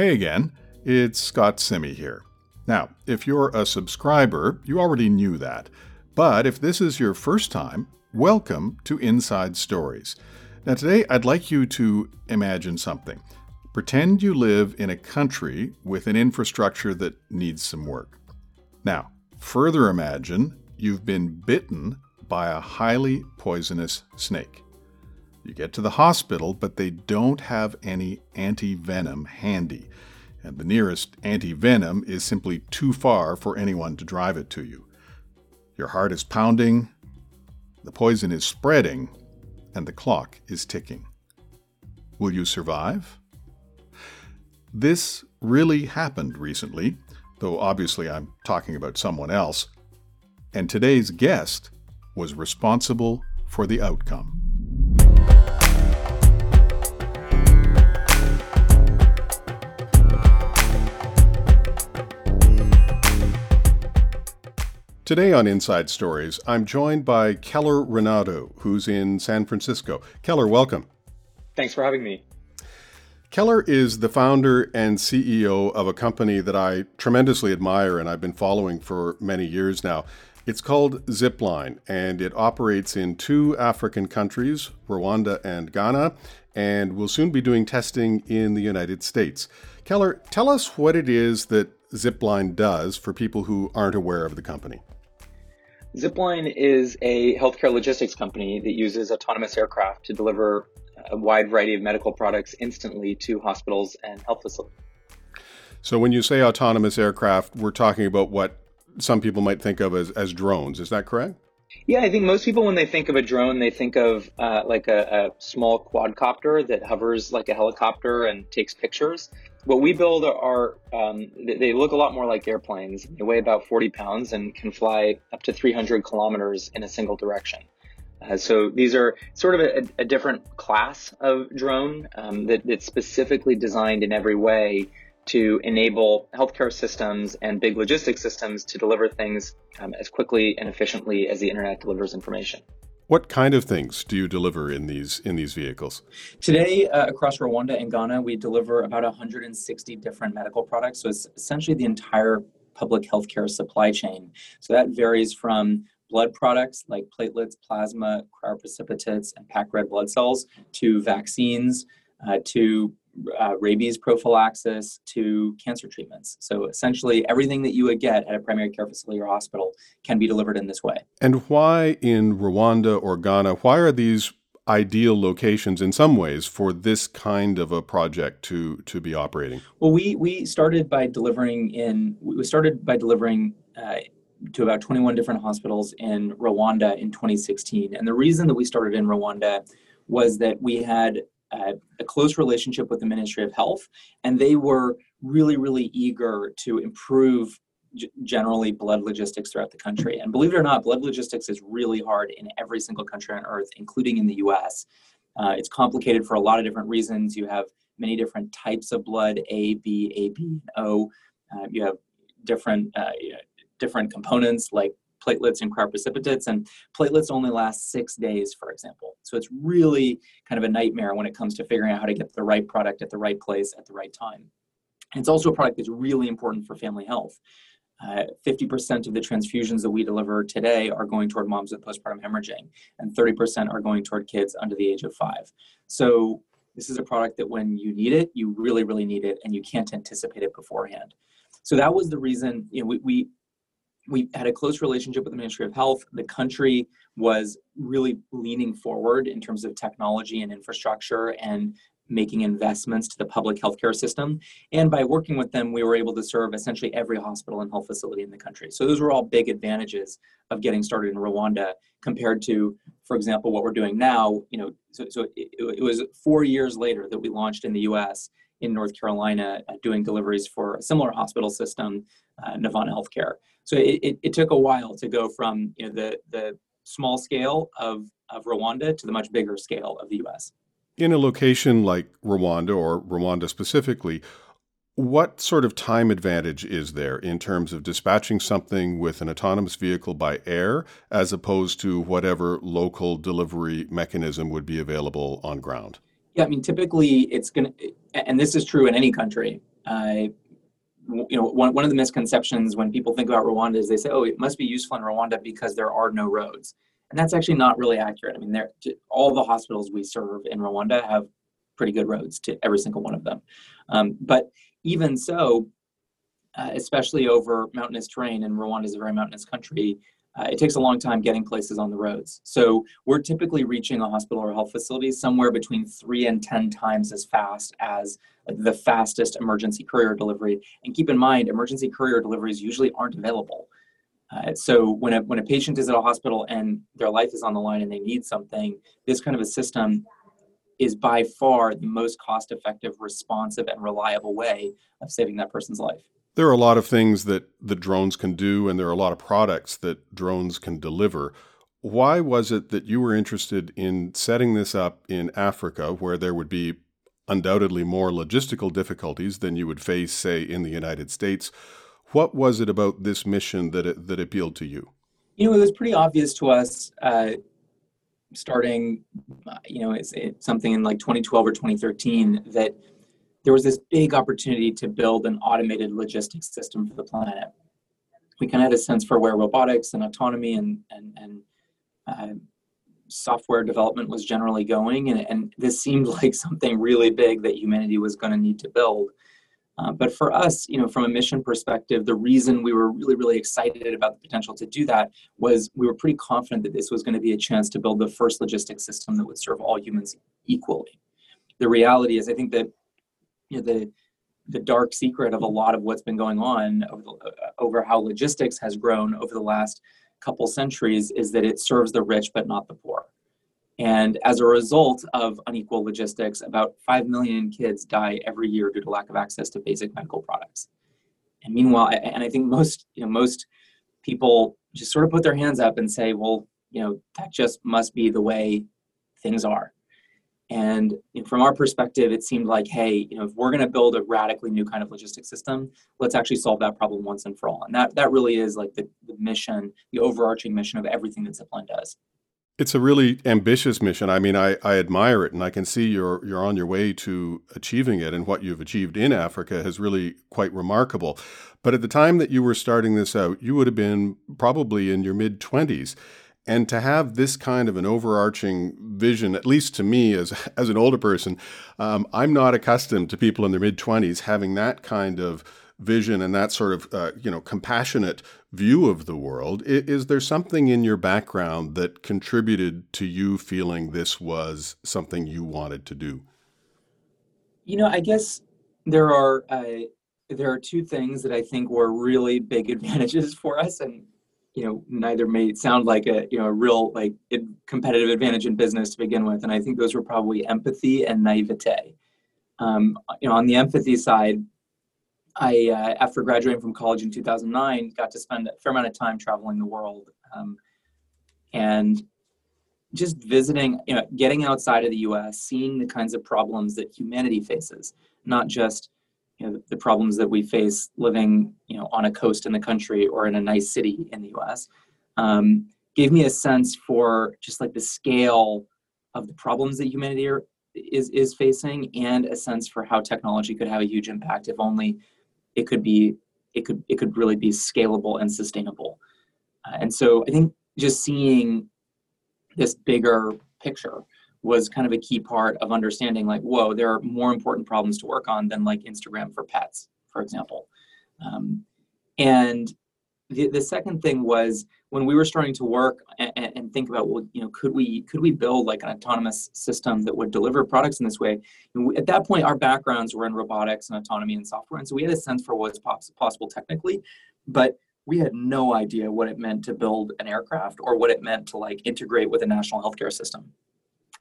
Hey again, it's Scott Simi here. Now, if you're a subscriber, you already knew that. But if this is your first time, welcome to Inside Stories. Now, today I'd like you to imagine something. Pretend you live in a country with an infrastructure that needs some work. Now, further imagine you've been bitten by a highly poisonous snake. You get to the hospital, but they don't have any anti venom handy, and the nearest anti venom is simply too far for anyone to drive it to you. Your heart is pounding, the poison is spreading, and the clock is ticking. Will you survive? This really happened recently, though obviously I'm talking about someone else, and today's guest was responsible for the outcome. Today on Inside Stories, I'm joined by Keller Rinaudo, who's in San Francisco. Keller, welcome. Thanks for having me. Keller is the founder and CEO of a company that I tremendously admire and I've been following for many years now. It's called Zipline and it operates in two African countries, Rwanda and Ghana, and will soon be doing testing in the United States. Keller, tell us what it is that Zipline does for people who aren't aware of the company. Zipline is a healthcare logistics company that uses autonomous aircraft to deliver a wide variety of medical products instantly to hospitals and health facilities. So, when you say autonomous aircraft, we're talking about what some people might think of as, as drones. Is that correct? Yeah, I think most people, when they think of a drone, they think of uh, like a, a, small quadcopter that hovers like a helicopter and takes pictures. What we build are, um, they look a lot more like airplanes. They weigh about 40 pounds and can fly up to 300 kilometers in a single direction. Uh, so these are sort of a, a different class of drone um, that, that's specifically designed in every way to enable healthcare systems and big logistics systems to deliver things um, as quickly and efficiently as the internet delivers information. What kind of things do you deliver in these in these vehicles? Today, uh, across Rwanda and Ghana, we deliver about 160 different medical products. So it's essentially the entire public healthcare supply chain. So that varies from blood products like platelets, plasma, cryoprecipitates, and packed red blood cells to vaccines, uh, to uh, rabies prophylaxis to cancer treatments. So essentially, everything that you would get at a primary care facility or hospital can be delivered in this way. And why in Rwanda or Ghana? Why are these ideal locations in some ways for this kind of a project to to be operating? Well, we we started by delivering in we started by delivering. Uh, to about 21 different hospitals in Rwanda in 2016. And the reason that we started in Rwanda was that we had a close relationship with the Ministry of Health, and they were really, really eager to improve generally blood logistics throughout the country. And believe it or not, blood logistics is really hard in every single country on earth, including in the US. Uh, it's complicated for a lot of different reasons. You have many different types of blood A, B, A, B, O. Uh, you have different uh, different components like platelets and cryoprecipitates, and platelets only last six days, for example. So it's really kind of a nightmare when it comes to figuring out how to get the right product at the right place at the right time. And it's also a product that's really important for family health. Uh, 50% of the transfusions that we deliver today are going toward moms with postpartum hemorrhaging, and 30% are going toward kids under the age of five. So this is a product that when you need it, you really, really need it, and you can't anticipate it beforehand. So that was the reason, you know, we, we we had a close relationship with the Ministry of Health. The country was really leaning forward in terms of technology and infrastructure and making investments to the public healthcare system. And by working with them, we were able to serve essentially every hospital and health facility in the country. So those were all big advantages of getting started in Rwanda compared to, for example, what we're doing now. You know, so, so it, it was four years later that we launched in the U.S. in North Carolina, uh, doing deliveries for a similar hospital system, uh, Novant Healthcare. So it, it, it, took a while to go from you know the the small scale of of Rwanda to the much bigger scale of the U.S. In a location like Rwanda or Rwanda specifically, what sort of time advantage is there in terms of dispatching something with an autonomous vehicle by air as opposed to whatever local delivery mechanism would be available on ground? I mean, typically it's going to, and this is true in any country, uh, you know, one, one of the misconceptions when people think about Rwanda is they say, oh, it must be useful in Rwanda because there are no roads. And that's actually not really accurate. I mean, there, all the hospitals we serve in Rwanda have pretty good roads to every single one of them. Um, but even so, uh, especially over mountainous terrain, and Rwanda is a very mountainous country, uh, it takes a long time getting places on the roads. So we're typically reaching a hospital or health facility somewhere between three and 10 times as fast as the fastest emergency courier delivery. And keep in mind, emergency courier deliveries usually aren't available. Uh, so when a, when a patient is at a hospital and their life is on the line and they need something, this kind of a system is by far the most cost effective, responsive, and reliable way of saving that person's life. There are a lot of things that the drones can do, and there are a lot of products that drones can deliver. Why was it that you were interested in setting this up in Africa, where there would be undoubtedly more logistical difficulties than you would face, say, in the United States? What was it about this mission that it, that appealed to you? You know, it was pretty obvious to us, uh, starting, uh, you know, it's, it's something in like 2012 or 2013 that there was this big opportunity to build an automated logistics system for the planet. We kind of had a sense for where robotics and autonomy and and, and uh, software development was generally going, and, and this seemed like something really big that humanity was going to need to build. Uh, but for us, you know, from a mission perspective, the reason we were really, really excited about the potential to do that was we were pretty confident that this was going to be a chance to build the first logistics system that would serve all humans equally. The reality is, I think that you know, the the dark secret of a lot of what's been going on over, the, uh, over how logistics has grown over the last couple centuries is that it serves the rich but not the poor. And as a result of unequal logistics, about 5 million kids die every year due to lack of access to basic medical products. And meanwhile, and I think most, you know, most people just sort of put their hands up and say, well, you know, that just must be the way things are. And from our perspective, it seemed like, hey, you know, if we're going to build a radically new kind of logistics system, let's actually solve that problem once and for all. And that that really is like the, the mission, the overarching mission of everything that Zipline does. It's a really ambitious mission. I mean, I, I admire it, and I can see you're you're on your way to achieving it. And what you've achieved in Africa is really quite remarkable. But at the time that you were starting this out, you would have been probably in your mid twenties. And to have this kind of an overarching vision, at least to me as, as an older person, um, I'm not accustomed to people in their mid 20s having that kind of vision and that sort of uh, you know compassionate view of the world. Is, is there something in your background that contributed to you feeling this was something you wanted to do? You know, I guess there are uh, there are two things that I think were really big advantages for us, and you know neither may sound like a you know a real like competitive advantage in business to begin with and i think those were probably empathy and naivete. Um, you know on the empathy side i uh, after graduating from college in 2009 got to spend a fair amount of time traveling the world um, and just visiting you know getting outside of the us seeing the kinds of problems that humanity faces not just you know, the problems that we face living, you know, on a coast in the country or in a nice city in the U.S. Um, gave me a sense for just like the scale of the problems that humanity are, is is facing, and a sense for how technology could have a huge impact if only it could be it could it could really be scalable and sustainable. Uh, and so I think just seeing this bigger picture was kind of a key part of understanding like whoa there are more important problems to work on than like instagram for pets for example. Um, and the, the second thing was when we were starting to work and, and, think about well you know could we could we build like an autonomous system that would deliver products in this way? We, at that point our backgrounds were in robotics and autonomy and software and so we had a sense for what's poss- possible technically but we had no idea what it meant to build an aircraft or what it meant to like integrate with a national healthcare system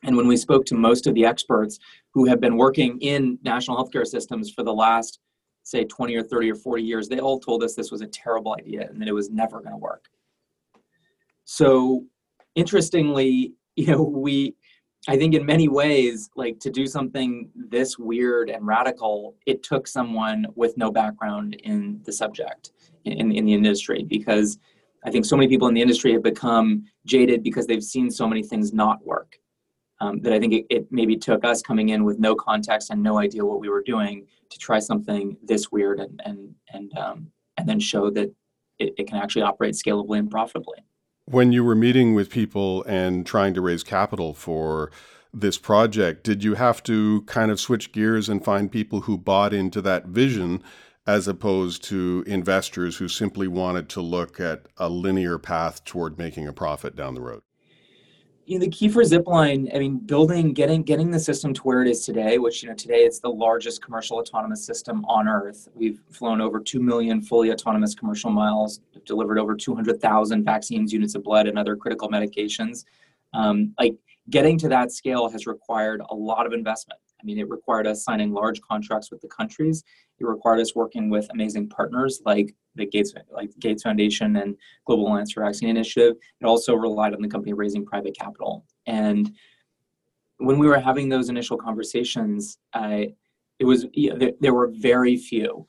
and when we spoke to most of the experts who have been working in national healthcare systems for the last, say, 20 or 30 or 40 years, they all told us this was a terrible idea and that it was never going to work. So, interestingly, you know, we, I think in many ways, like to do something this weird and radical, it took someone with no background in the subject, in, in the industry, because I think so many people in the industry have become jaded because they've seen so many things not work um, that I think it, it, maybe took us coming in with no context and no idea what we were doing to try something this weird and and and um, and then show that it, it can actually operate scalably and profitably. When you were meeting with people and trying to raise capital for this project, did you have to kind of switch gears and find people who bought into that vision as opposed to investors who simply wanted to look at a linear path toward making a profit down the road? You know, the key for Zipline, I mean, building, getting, getting the system to where it is today, which, you know, today it's the largest commercial autonomous system on earth. We've flown over 2 million fully autonomous commercial miles, delivered over 200,000 vaccines, units of blood, and other critical medications. Um, like getting to that scale has required a lot of investment. I mean, it required us signing large contracts with the countries. It required us working with amazing partners like the Gates, like Gates Foundation and Global Alliance for Vaccine Initiative. It also relied on the company raising private capital. And when we were having those initial conversations, I, it was there, there were very few,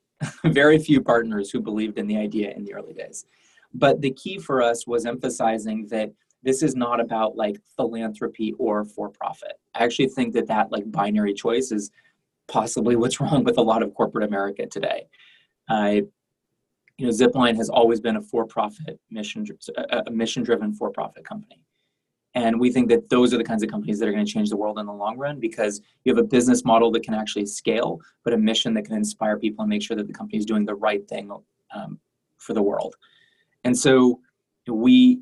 very few partners who believed in the idea in the early days. But the key for us was emphasizing that this is not about like philanthropy or for profit. I actually think that that like binary choice is possibly what's wrong with a lot of corporate America today. I, you know, Zipline has always been a for-profit mission, a mission-driven for-profit company, and we think that those are the kinds of companies that are going to change the world in the long run because you have a business model that can actually scale, but a mission that can inspire people and make sure that the company is doing the right thing um, for the world. And so we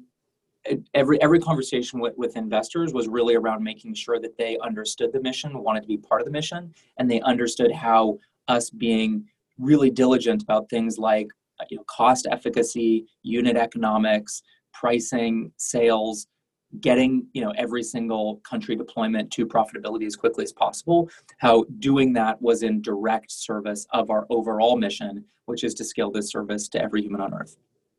every every conversation with, with investors was really around making sure that they understood the mission wanted to be part of the mission and they understood how us being really diligent about things like Uh, you know cost efficacy unit economics pricing sales getting you know every single country deployment to profitability as quickly as possible how doing that was in direct service of our overall mission which is to scale this service to every human on earth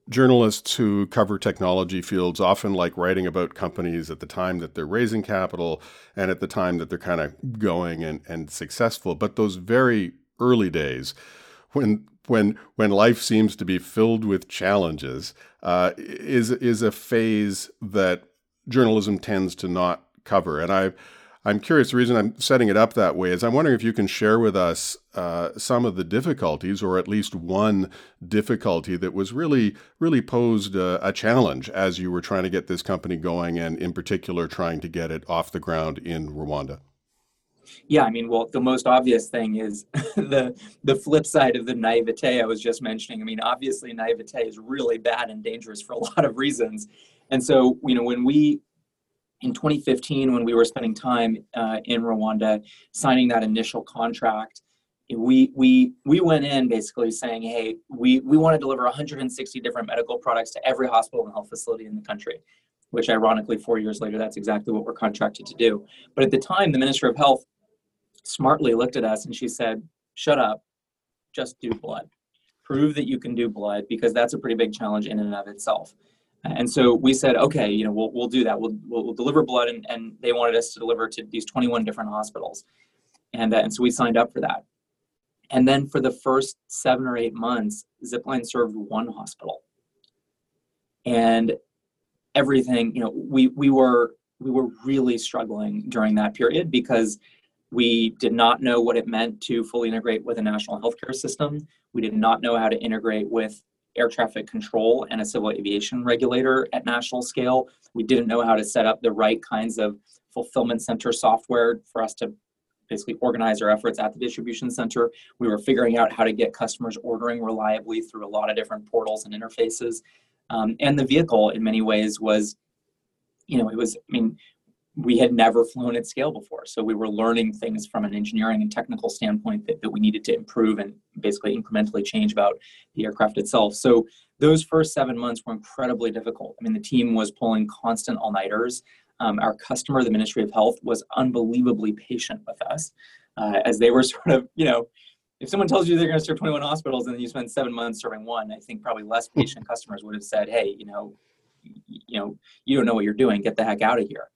journalists who cover technology fields often like writing about companies at the time that they're raising capital and at the time that they're kind of going and, and successful. But those very early days, when when when life seems to be filled with challenges, uh, is is a phase that journalism tends to not cover. And I I'm curious. The reason I'm setting it up that way is I'm wondering if you can share with us uh, some of the difficulties, or at least one difficulty that was really, really posed a, a, challenge as you were trying to get this company going, and in particular, trying to get it off the ground in Rwanda. Yeah, I mean, well, the most obvious thing is the the flip side of the naivete I was just mentioning. I mean, obviously, naivete is really bad and dangerous for a lot of reasons. And so, you know, when we in 2015, when we were spending time uh, in Rwanda, signing that initial contract, we we we went in basically saying, hey, we we want to deliver 160 different medical products to every hospital and health facility in the country. Which, ironically, four years later, that's exactly what we're contracted to do. But at the time, the Minister of Health smartly looked at us and she said, "Shut up, just do blood. Prove that you can do blood because that's a pretty big challenge in and of itself." And so we said, okay, you know, we'll, we'll do that. We'll, we'll, we'll deliver blood. And, and they wanted us to deliver to these 21 different hospitals. And, uh, and so we signed up for that. And then for the first seven or eight months, Zipline served one hospital. And everything, you know, we, we were we were really struggling during that period because we did not know what it meant to fully integrate with a national healthcare system. We did not know how to integrate with air traffic control and a civil aviation regulator at national scale. We didn't know how to set up the right kinds of fulfillment center software for us to basically organize our efforts at the distribution center. We were figuring out how to get customers ordering reliably through a lot of different portals and interfaces. Um, and the vehicle, in many ways, was, you know, it was, I mean, we had never flown at scale before. So we were learning things from an engineering and technical standpoint that, that we needed to improve and basically incrementally change about the aircraft itself. So those first seven months were incredibly difficult. I mean, the team was pulling constant all nighters. Um, our customer, the Ministry of Health, was unbelievably patient with us uh, as they were sort of, you know, if someone tells you they're going to serve 21 hospitals and then you spend seven months serving one, I think probably less patient customers would have said, hey, you know, you know, you don't know what you're doing. Get the heck out of here.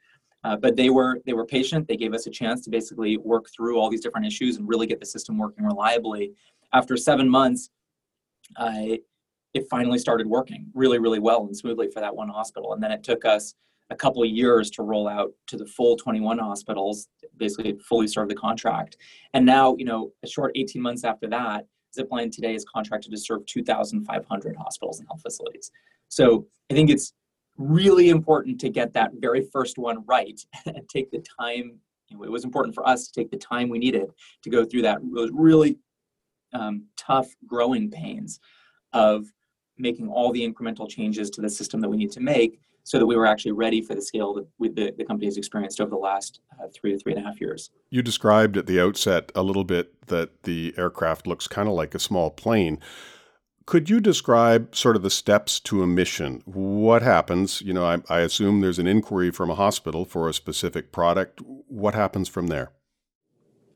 Uh, but they were they were patient. They gave us a chance to basically work through all these different issues and really get the system working reliably. After seven months, uh, it finally started working really really well and smoothly for that one hospital. And then it took us a couple years to roll out to the full 21 hospitals, basically fully serve the contract. And now, you know, a short 18 months after that, Zipline today is contracted to serve 2,500 hospitals and health facilities. So I think it's really important to get that very first one right and take the time. It was important for us to take the time we needed to go through that those really um, tough growing pains of making all the incremental changes to the system that we need to make so that we were actually ready for the scale that we, the, the company has experienced over the last uh, three to three and a half years. You described at the outset a little bit that the aircraft looks kind of like a small plane. Could you describe sort of the steps to a mission? What happens? You know, I, I assume there's an inquiry from a hospital for a specific product. What happens from there?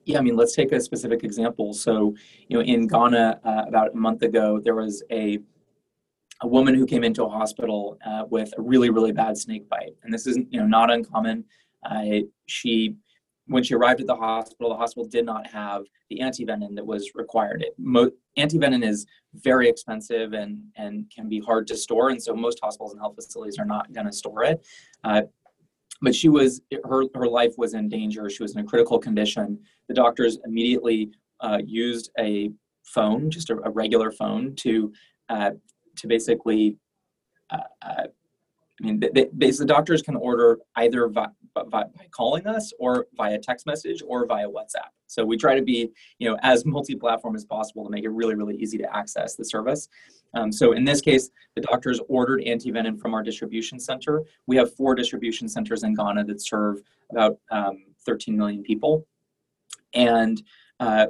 Yeah, I mean, let's take a specific example. So, you know, in Ghana uh, about a month ago, there was a a woman who came into a hospital uh, with a really really bad snake bite and this isn't, you know not uncommon uh, she when she arrived at the hospital the hospital did not have the antivenin that was required it mo- antivenin is very expensive and and can be hard to store. And so most hospitals and health facilities are not going to store it. Uh, but she was her her life was in danger. She was in a critical condition. The doctors immediately uh, used a phone just a, a regular phone to uh, to basically, uh, uh, I mean, they, they, the doctors can order either by, by, calling us or via text message or via WhatsApp. So we try to be, you know, as multi-platform as possible to make it really, really easy to access the service. Um, so in this case, the doctors ordered antivenin from our distribution center. We have four distribution centers in Ghana that serve about um, 13 million people. And uh,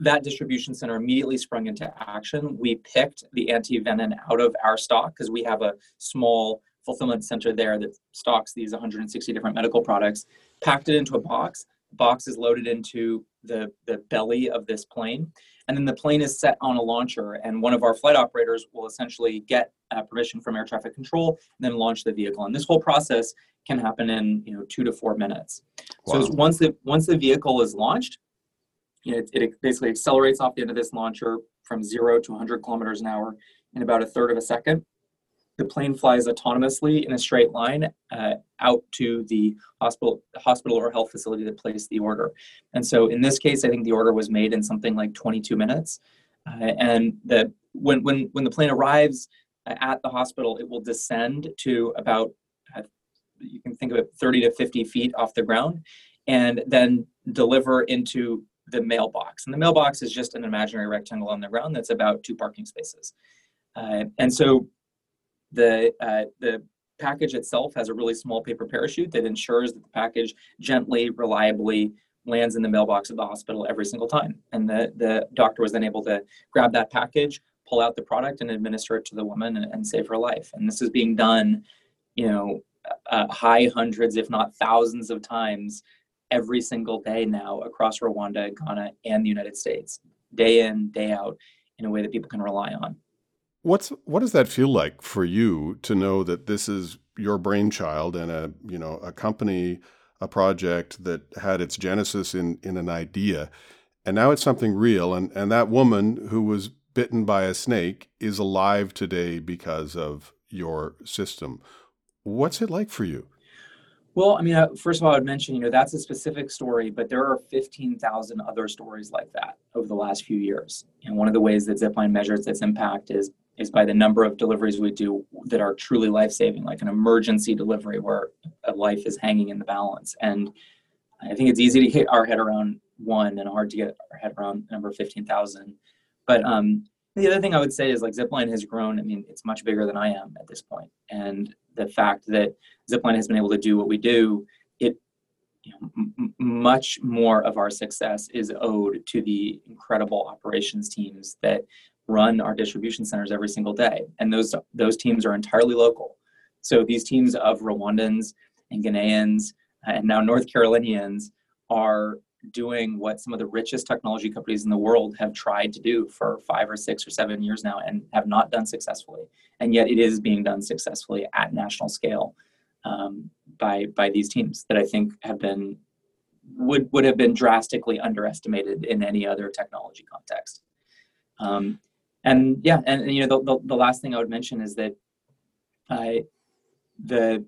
that distribution center immediately sprung into action. We picked the anti-venin out of our stock because we have a small fulfillment center there that stocks these 160 different medical products, packed it into a box. The box is loaded into the, the belly of this plane. And then the plane is set on a launcher, and one of our flight operators will essentially get uh, permission from air traffic control and then launch the vehicle. And this whole process can happen in you know two to four minutes. Wow. So once the once the vehicle is launched, you know, it, it, basically accelerates off the end of this launcher from zero to 100 kilometers an hour in about a third of a second. The plane flies autonomously in a straight line uh, out to the hospital, hospital or health facility that placed the order. And so, in this case, I think the order was made in something like 22 minutes. Uh, and the when when when the plane arrives at the hospital, it will descend to about uh, you can think of it 30 to 50 feet off the ground, and then deliver into the mailbox. And the mailbox is just an imaginary rectangle on the ground that's about two parking spaces. Uh, and so the, uh, the package itself has a really small paper parachute that ensures that the package gently, reliably lands in the mailbox of the hospital every single time. And the, the doctor was then able to grab that package, pull out the product, and administer it to the woman and, and save her life. And this is being done, you know, uh, high hundreds, if not thousands of times every single day now across Rwanda, Ghana, and the United States, day in, day out, in a way that people can rely on. What's what does that feel like for you to know that this is your brainchild and a you know a company, a project that had its genesis in in an idea, and now it's something real, and and that woman who was bitten by a snake is alive today because of your system. What's it like for you? Well, I mean, uh, first of all, I would mention, you know, that's a specific story, but there are 15,000 other stories like that over the last few years. And one of the ways that Zipline measures its impact is is by the number of deliveries we do that are truly life-saving, like an emergency delivery where a life is hanging in the balance. And I think it's easy to get our head around one and hard to get our head around number 15,000. But um, the other thing I would say is like Zipline has grown. I mean, it's much bigger than I am at this point. point, and the fact that Zipline has been able to do what we do, it you know, m- much more of our success is owed to the incredible operations teams that run our distribution centers every single day, and those those teams are entirely local. So these teams of Rwandans and Ghanaians and now North Carolinians are doing what some of the richest technology companies in the world have tried to do for five or six or seven years now and have not done successfully. And yet it is being done successfully at national scale um, by by these teams that I think have been would would have been drastically underestimated in any other technology context. Um, and yeah, and, and you know the, the, the last thing I would mention is that I the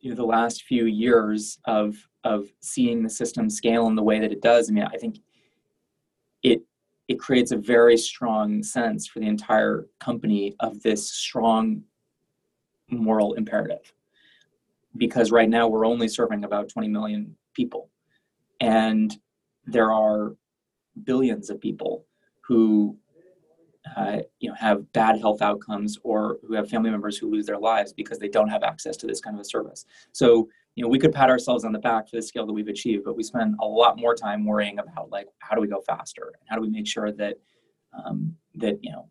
you know the last few years of of seeing the system scale in the way that it does, I mean, I think it it creates a very strong sense for the entire company of this strong moral imperative. Because right now we're only serving about 20 million people, and there are billions of people who uh, you know have bad health outcomes or who have family members who lose their lives because they don't have access to this kind of a service. So you know we could pat ourselves on the back for the scale that we've achieved, but we spend a lot more time worrying about like how do we go faster? And how do we make sure that um, that you know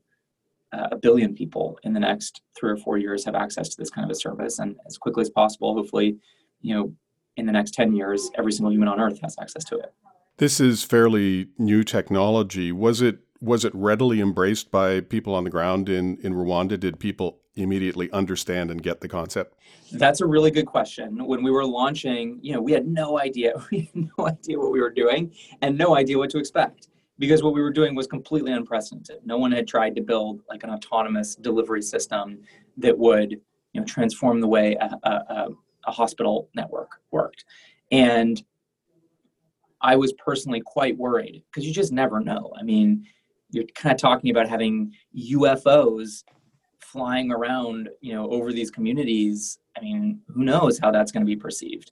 uh, a billion people in the next three or four years have access to this kind of a service? And as quickly as possible hopefully you know in the next 10 years every single human on earth has access to it. This is fairly new technology. Was it was it readily embraced by people on the ground in, in Rwanda? Did people immediately understand and get the concept? That's a really good question. When we were launching, you know, we had no idea. We had no idea what we were doing and no idea what to expect because what we were doing was completely unprecedented. No one had tried to build like an autonomous delivery system that would, you know, transform the way a, a, a hospital network worked. And I was personally quite worried because you just never know. I mean, you're kind of talking about having UFOs flying around, you know, over these communities. I mean, who knows how that's going to be perceived?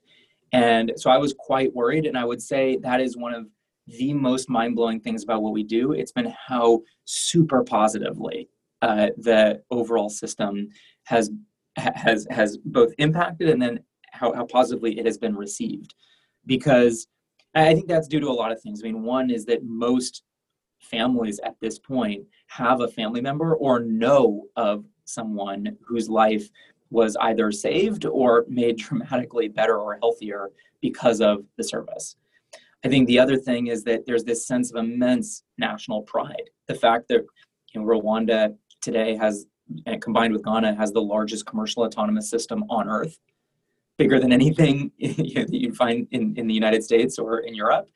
And so I was quite worried, and I would say that is one of the most mind-blowing things about what we do. It's been how super positively uh, the overall system has has has both impacted and then how, how positively it has been received because I think that's due to a lot of things. I mean, one is that most families at this point have a family member or know of someone whose life was either saved or made dramatically better or healthier because of the service. I think the other thing is that there's this sense of immense national pride. The fact that you know, Rwanda today has, combined with Ghana, has the largest commercial autonomous system on earth, bigger than anything that you'd find in, in the United States or in Europe.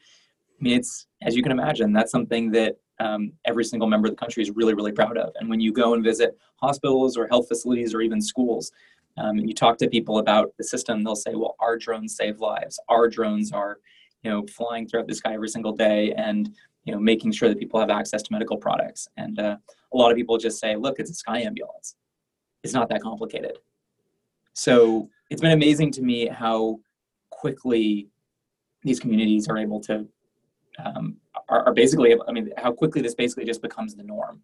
I mean, it's as you can imagine, that's something that um, every single member of the country is really, really proud of. And when you go and visit hospitals or health facilities or even schools, um, and you talk to people about the system, they'll say, "Well, our drones save lives. Our drones are, you know, flying throughout the sky every single day, and you know, making sure that people have access to medical products." And uh, a lot of people just say, "Look, it's a sky ambulance. It's not that complicated." So it's been amazing to me how quickly these communities are able to um, are, are basically, I mean, how quickly this basically just becomes the norm.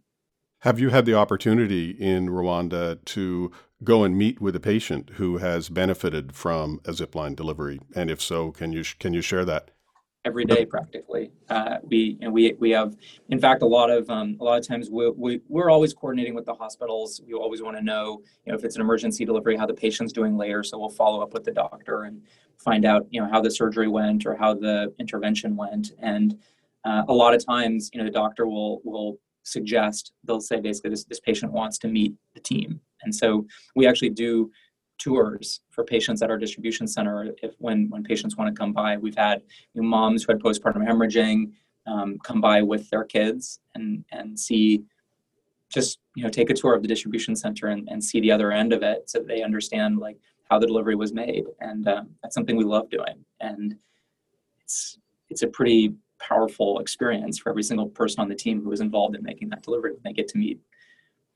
Have you had the opportunity in Rwanda to go and meet with a patient who has benefited from a zipline delivery? And if so, can you can you share that? Every day, practically. Uh, we and we we have, in fact, a lot of um, a lot of times we, we we're always coordinating with the hospitals. We always want to know, you know, if it's an emergency delivery, how the patient's doing later. So we'll follow up with the doctor and find out, you know, how the surgery went or how the intervention went. And uh, a lot of times, you know, the doctor will will suggest they'll say basically this this patient wants to meet the team, and so we actually do tours for patients at our distribution center if when when patients want to come by we've had you know, moms who had postpartum hemorrhaging um, come by with their kids and and see just you know take a tour of the distribution center and, and see the other end of it so they understand like how the delivery was made and um, that's something we love doing and it's it's a pretty powerful experience for every single person on the team who is involved in making that delivery when they get to meet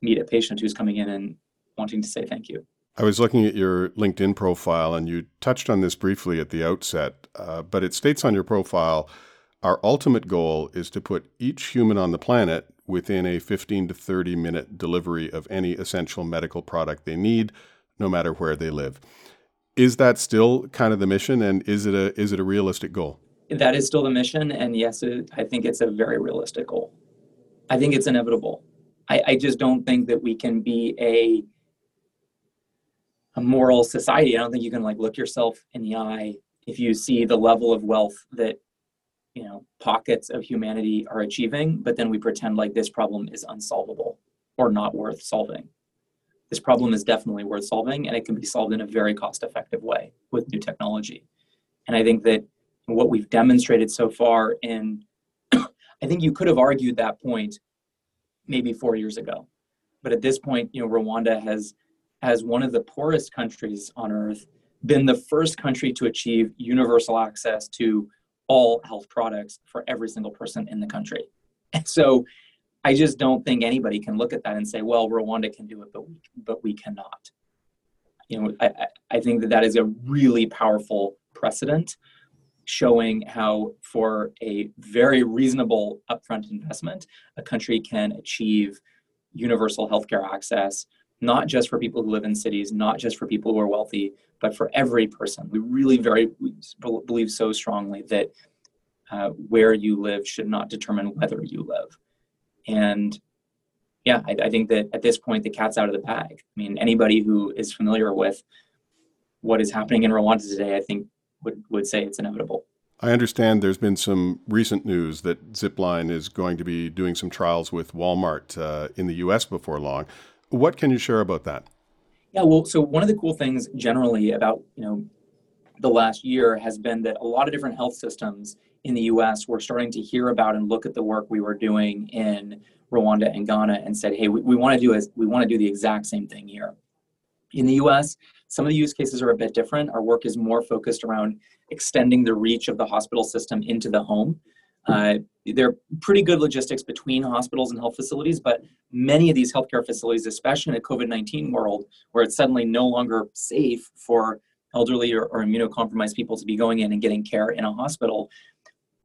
meet a patient who's coming in and wanting to say thank you. I was looking at your LinkedIn profile, and you touched on this briefly at the outset, uh, but it states on your profile our ultimate goal is to put each human on the planet within a 15 to 30 minute delivery of any essential medical product they need, no matter where they live. Is that still kind of the mission, and is it a is it a realistic goal? that is still the mission and yes it, i think it's a very realistic goal i think it's inevitable I, I just don't think that we can be a a moral society i don't think you can like look yourself in the eye if you see the level of wealth that you know pockets of humanity are achieving but then we pretend like this problem is unsolvable or not worth solving this problem is definitely worth solving and it can be solved in a very cost effective way with new technology and i think that what we've demonstrated so far in i think you could have argued that point maybe four years ago but at this point you know rwanda has as one of the poorest countries on earth been the first country to achieve universal access to all health products for every single person in the country. And so I just don't think anybody can look at that and say, well, Rwanda can do it, but we, but we cannot. You know, I, I think that that is a really powerful precedent showing how for a very reasonable upfront investment, a country can achieve universal healthcare access, not just for people who live in cities, not just for people who are wealthy, but for every person. We really very we believe so strongly that uh, where you live should not determine whether you live. And yeah, I, I, think that at this point the cat's out of the bag. I mean, anybody who is familiar with what is happening in Rwanda today, I think would would say it's inevitable. I understand there's been some recent news that Zipline is going to be doing some trials with Walmart uh, in the U.S. before long. What can you share about that? Yeah, well, so one of the cool things generally about you know the last year has been that a lot of different health systems in the US were starting to hear about and look at the work we were doing in Rwanda and Ghana and said, hey, we, we want to do is we want to do the exact same thing here. In the US, some of the use cases are a bit different. Our work is more focused around extending the reach of the hospital system into the home. Uh, there are pretty good logistics between hospitals and health facilities, but many of these healthcare facilities, especially in a COVID 19 world where it's suddenly no longer safe for elderly or, or immunocompromised people to be going in and getting care in a hospital,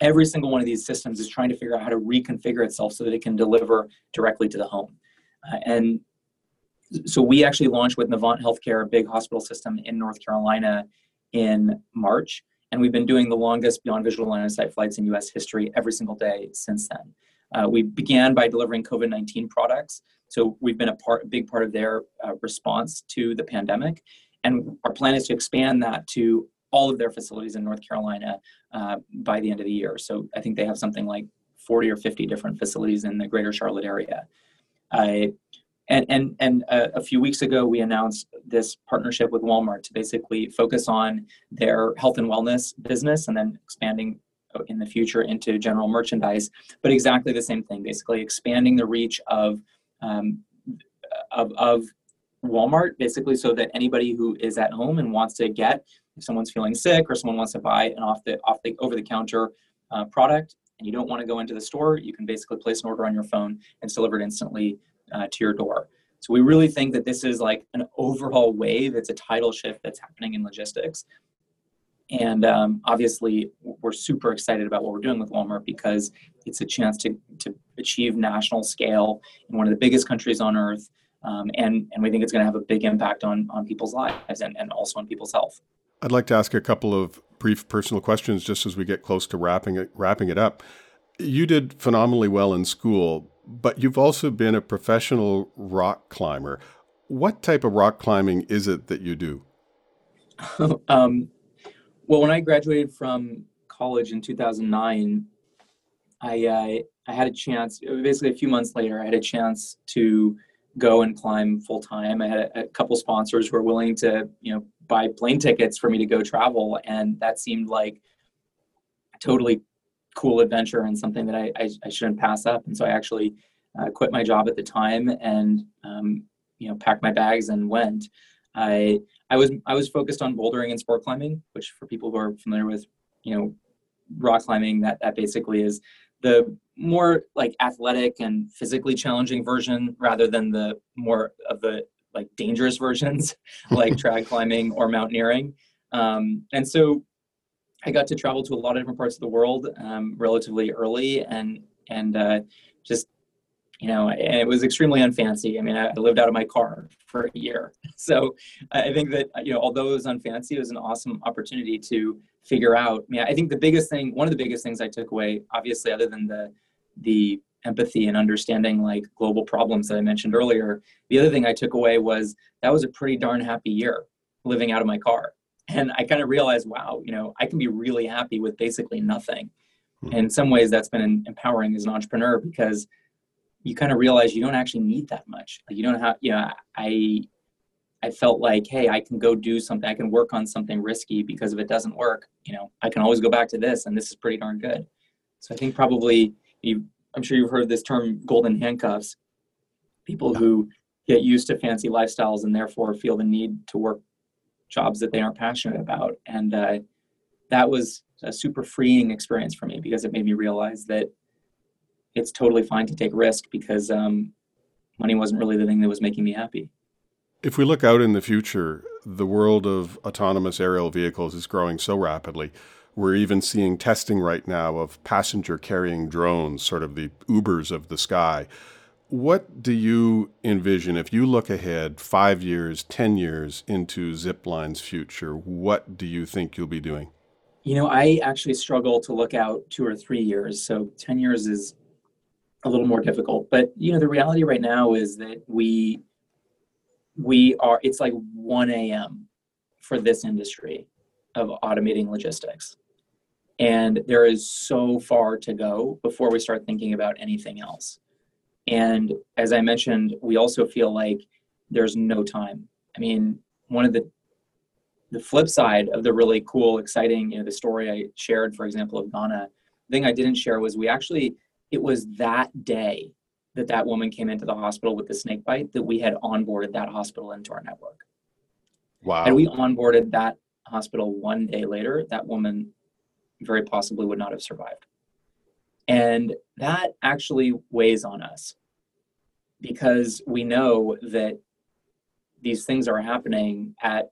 every single one of these systems is trying to figure out how to reconfigure itself so that it can deliver directly to the home. Uh, and so we actually launched with Novant Healthcare, a big hospital system in North Carolina, in March. And we've been doing the longest beyond visual line of sight flights in US history every single day since then. Uh, we began by delivering COVID 19 products. So we've been a, part, big part of their uh, response to the pandemic. And our plan is to expand that to all of their facilities in North Carolina uh, by the end of the year. So I think they have something like 40 or 50 different facilities in the greater Charlotte area. Uh, and and, and a, a, few weeks ago, we announced this partnership with Walmart to basically focus on their health and wellness business and then expanding in the future into general merchandise. But exactly the same thing, basically expanding the reach of um, of, of Walmart, basically, so that anybody who is at home and wants to get if someone's feeling sick or someone wants to buy an off the off the over the counter uh, product and you don't want to go into the store, you can basically place an order on your phone and it's delivered instantly uh, to your door. So we really think that this is like an overhaul wave. It's a tidal shift that's happening in logistics. And um, obviously, we're super excited about what we're doing with Walmart because it's a chance to, to achieve national scale in one of the biggest countries on earth. Um, and, and we think it's going to have a big impact on, on people's lives and, and also on people's health. I'd like to ask a couple of brief personal questions just as we get close to wrapping it, wrapping it up. You did phenomenally well in school, but you've also been a professional rock climber. What type of rock climbing is it that you do? um, well, when I graduated from college in 2009, I uh, I had a chance. Basically, a few months later, I had a chance to go and climb full time. I had a, a, couple sponsors who were willing to, you know, buy plane tickets for me to go travel, and that seemed like a totally cool adventure and something that I, I, I shouldn't pass up. And so I actually uh, quit my job at the time and, um, you know, packed my bags and went. I I was I was focused on bouldering and sport climbing, which for people who are familiar with, you know, rock climbing, that that basically is the more like athletic and physically challenging version rather than the more of the like dangerous versions like trad climbing or mountaineering. Um, and so i got to travel to a lot of different parts of the world um, relatively early and and uh, just you know and it was extremely unfancy. I mean i lived out of my car for a year. So i think that you know although it was unfancy it was an awesome opportunity to figure out. I mean i think the biggest thing one of the biggest things i took away obviously other than the the empathy and understanding like global problems that i mentioned earlier the other thing i took away was that was a pretty darn happy year living out of my car and i kind of realized wow you know i can be really happy with basically nothing and hmm. in some ways that's been empowering as an entrepreneur because you kind of realize you don't actually need that much like you don't have you know i I felt like, hey, I can go do something. I can work on something risky because if it doesn't work, you know, I can always go back to this, and this is pretty darn good. So I think probably you, I'm sure you've heard this term, golden handcuffs. People who get used to fancy lifestyles and therefore feel the need to work jobs that they aren't passionate about. And uh, that was a super freeing experience for me because it made me realize that it's totally fine to take risk because um, money wasn't really the thing that was making me happy. If we look out in the future, the world of autonomous aerial vehicles is growing so rapidly. We're even seeing testing right now of passenger carrying drones, sort of the Ubers of the sky. What do you envision if you look ahead five years, 10 years into Zipline's future? What do you think you'll be doing? You know, I actually struggle to look out two or three years. So 10 years is a little more difficult. But, you know, the reality right now is that we, we are, it's like 1 a.m. for this industry of automating logistics. And there is so far to go before we start thinking about anything else. And as I mentioned, we also feel like there's no time. I mean, one of the the flip side of the really cool, exciting, you know, the story I shared, for example, of Ghana, the thing I didn't share was we actually, it was that day that that woman came into the hospital with the snake bite that we had onboarded that hospital into our network. Wow. Had we onboarded that hospital one day later, that woman very possibly would not have survived. And that actually weighs on us because we know that these things are happening at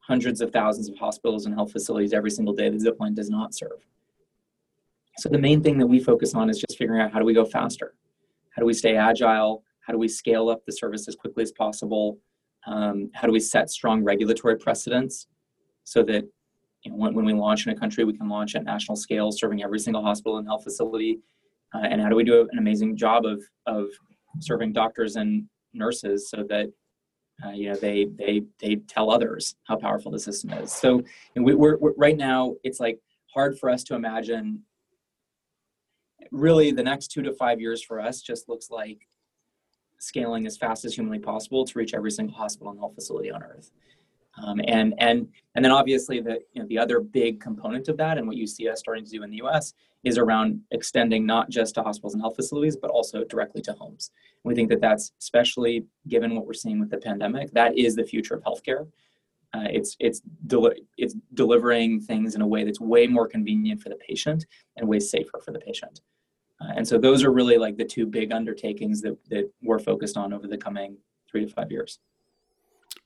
hundreds of thousands of hospitals and health facilities every single day that Zipline does not serve. So the main thing that we focus on is just figuring out how do we go faster? How do we stay agile? How do we scale up the service as quickly as possible? Um, how do we set strong regulatory precedents so that you know, when, when we launch in a country, we can launch at national scale, serving every single hospital and health facility. Uh, and how do we do an amazing job of, of serving doctors and nurses so that uh, you know they they they tell others how powerful the system is. So we, we're right now it's like hard for us to imagine. Really, the next two to five years for us just looks like scaling as fast as humanly possible to reach every single hospital and health facility on Earth. Um, and and and then obviously the you know, the other big component of that and what you see us starting to do in the U.S. is around extending not just to hospitals and health facilities but also directly to homes. And we think that that's especially given what we're seeing with the pandemic. That is the future of healthcare. Uh, it's it's deli- it's delivering things in a way that's way more convenient for the patient and way safer for the patient. Uh, and so those are really like the two big undertakings that that we're focused on over the coming three to five years.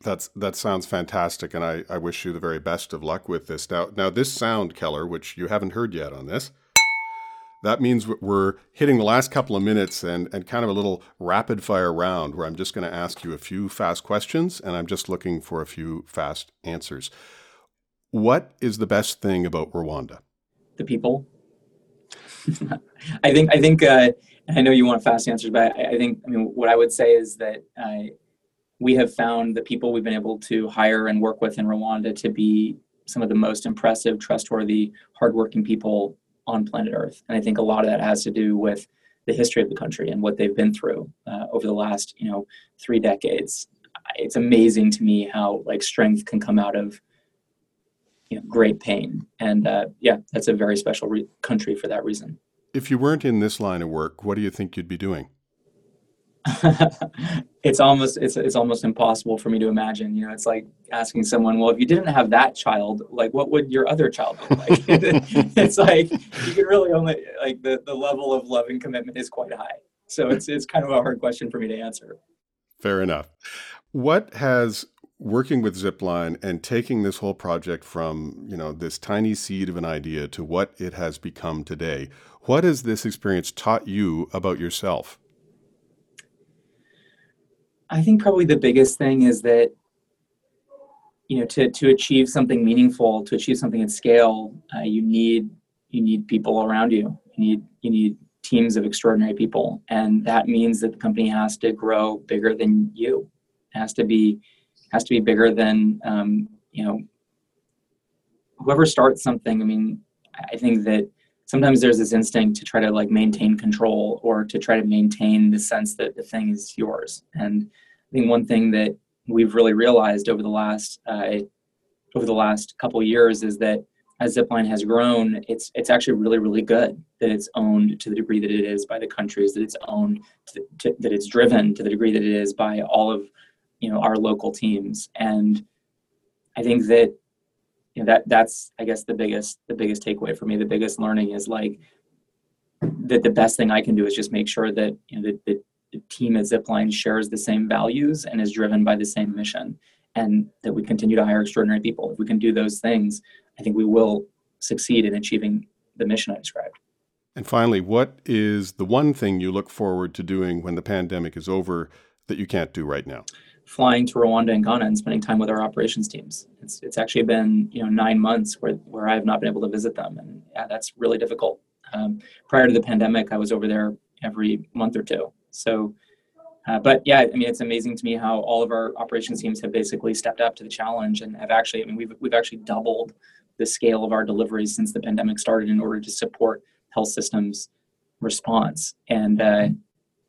That's that sounds fantastic, and I, I wish you the very best of luck with this. Now, now this sound, Keller, which you haven't heard yet on this, that means we're hitting the last couple of minutes and, and kind of a little rapid fire round where I'm just going to ask you a few fast questions and I'm just looking for a few fast answers. What is the best thing about Rwanda? The people. I think I think uh, I know you want fast answers, but I, I, think I mean what I would say is that uh, we have found the people we've been able to hire and work with in Rwanda to be some of the most impressive, trustworthy, hardworking people on planet Earth. And I think a lot of that has to do with the history of the country and what they've been through uh, over the last, you know, three decades. It's amazing to me how like strength can come out of you know, great pain. And uh, yeah, that's a very special re- country for that reason. If you weren't in this line of work, what do you think you'd be doing? it's almost it's it's almost impossible for me to imagine. You know, it's like asking someone, well, if you didn't have that child, like what would your other child look like? it's like you can really only like the, the level of love and commitment is quite high. So it's it's kind of a hard question for me to answer. Fair enough. What has working with Zipline and taking this whole project from, you know, this tiny seed of an idea to what it has become today, what has this experience taught you about yourself? I think probably the biggest thing is that you know to to achieve something meaningful, to achieve something at scale, uh, you need you need people around you. You need you need teams of extraordinary people, and that means that the company has to grow bigger than you. It has to be has to be bigger than um, you know whoever starts something. I mean, I think that sometimes there's this instinct to try to like maintain control or to try to maintain the sense that the thing is yours. And I think one thing that we've really realized over the last uh, over the last couple years is that as Zipline has grown, it's it's actually really really good that it's owned to the degree that it is by the countries that it's owned to, to, that it's driven to the degree that it is by all of you know our local teams. And I think that you know, that that's I guess the biggest the biggest takeaway for me. The biggest learning is like that the best thing I can do is just make sure that you know the, the team at Zipline shares the same values and is driven by the same mission, and that we continue to hire extraordinary people. If we can do those things, I think we will succeed in achieving the mission I described. And finally, what is the one thing you look forward to doing when the pandemic is over that you can't do right now? Flying to Rwanda and Ghana and spending time with our operations teams. It's, it's actually been you know nine months where, where I have not been able to visit them, and yeah, that's really difficult. Um, prior to the pandemic, I was over there every month or two. So, uh, but yeah, I mean, it's amazing to me how all of our operations teams have basically stepped up to the challenge and have actually, I mean, we've we've actually doubled the scale of our deliveries since the pandemic started in order to support health systems response. And uh,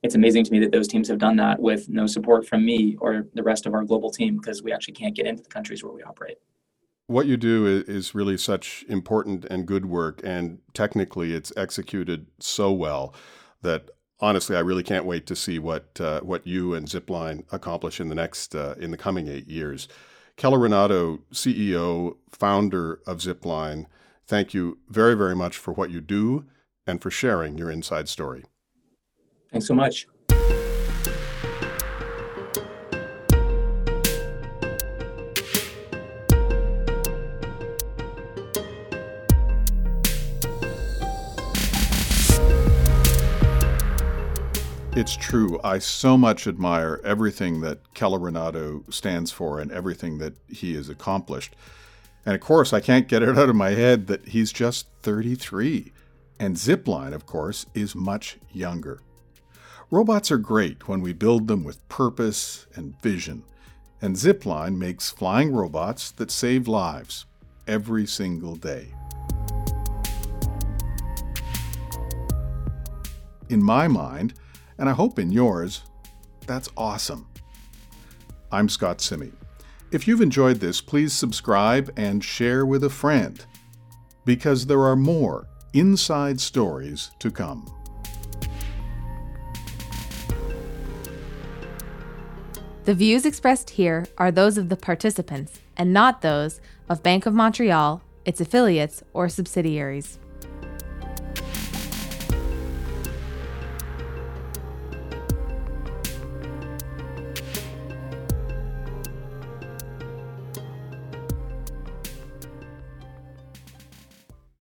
it's amazing to me that those teams have done that with no support from me or the rest of our global team because we actually can't get into the countries where we operate. What you do is really such important and good work, and technically it's executed so well that honestly, I really can't wait to see what uh, what you and Zipline accomplish in the next uh, in the coming eight years. Keller Rinaudo, CEO, founder of Zipline, thank you very, very much for what you do and for sharing your inside story. Thanks so much. It's true. I so much admire everything that Keller Rinaudo stands for and everything that he has accomplished. And of course, I can't get it out of my head that he's just 33. And Zipline, of course, is much younger. Robots are great when we build them with purpose and vision. And Zipline makes flying robots that save lives every single day. In my mind, and I hope in yours, that's awesome. I'm Scott Simi. If you've enjoyed this, please subscribe and share with a friend, because there are more inside stories to come. The views expressed here are those of the participants and not those of Bank of Montreal, its affiliates, or subsidiaries.